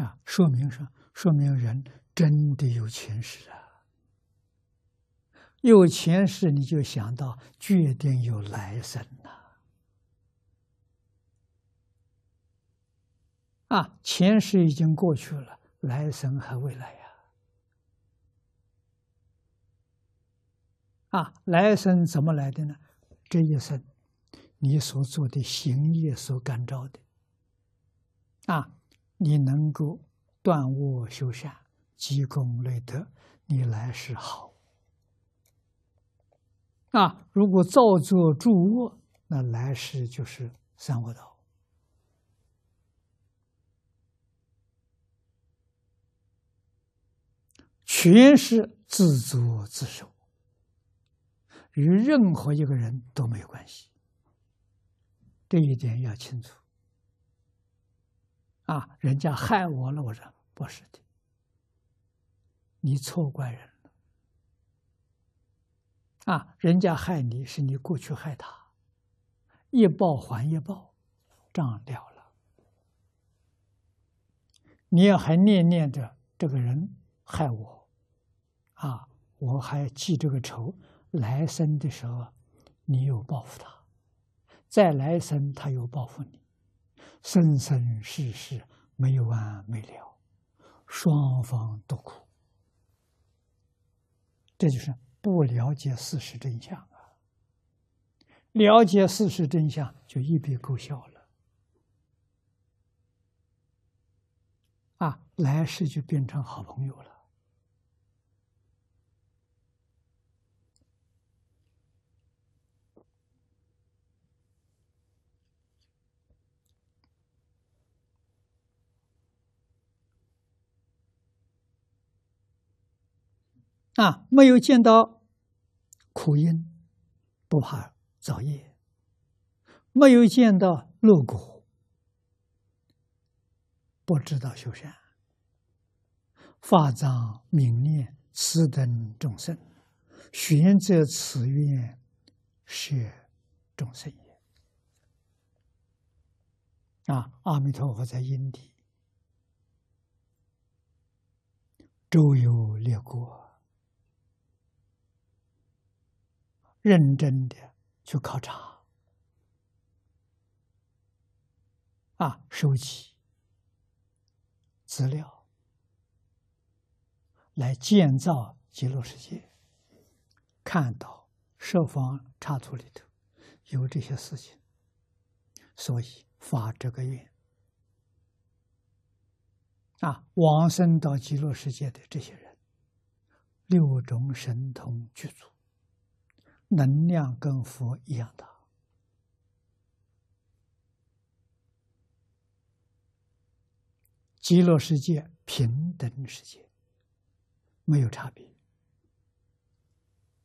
啊，说明什么？说明人真的有前世啊！有前世，你就想到决定有来生呐！啊，前世已经过去了，来生还未来呀！啊，来生怎么来的呢？这一生你所做的行业所感召的，啊，你能够断恶修善、积功累德，你来世好。啊，如果造作诸恶，那来世就是三恶道，全是自作自受，与任何一个人都没有关系。这一点要清楚。啊，人家害我了，我说不是的，你错怪人了。啊，人家害你是你过去害他，一报还一报，账了了。你要还念念着这个人害我，啊，我还记这个仇，来生的时候，你又报复他，再来生他又报复你，生生世世没完没了，双方都苦，这就是。不了解事实真相啊！了解事实真相，就一笔勾销了。啊，来世就变成好朋友了。啊，没有见到苦因，不怕造业；没有见到乐果，不知道修善。法藏明念此等众生，寻择此愿，是众生也。啊，阿弥陀佛在因地周游列国。认真的去考察，啊，收集资料，来建造极乐世界。看到设方插图里头有这些事情，所以发这个愿。啊，往生到极乐世界的这些人，六种神通具足。能量跟佛一样大，极乐世界平等世界，没有差别。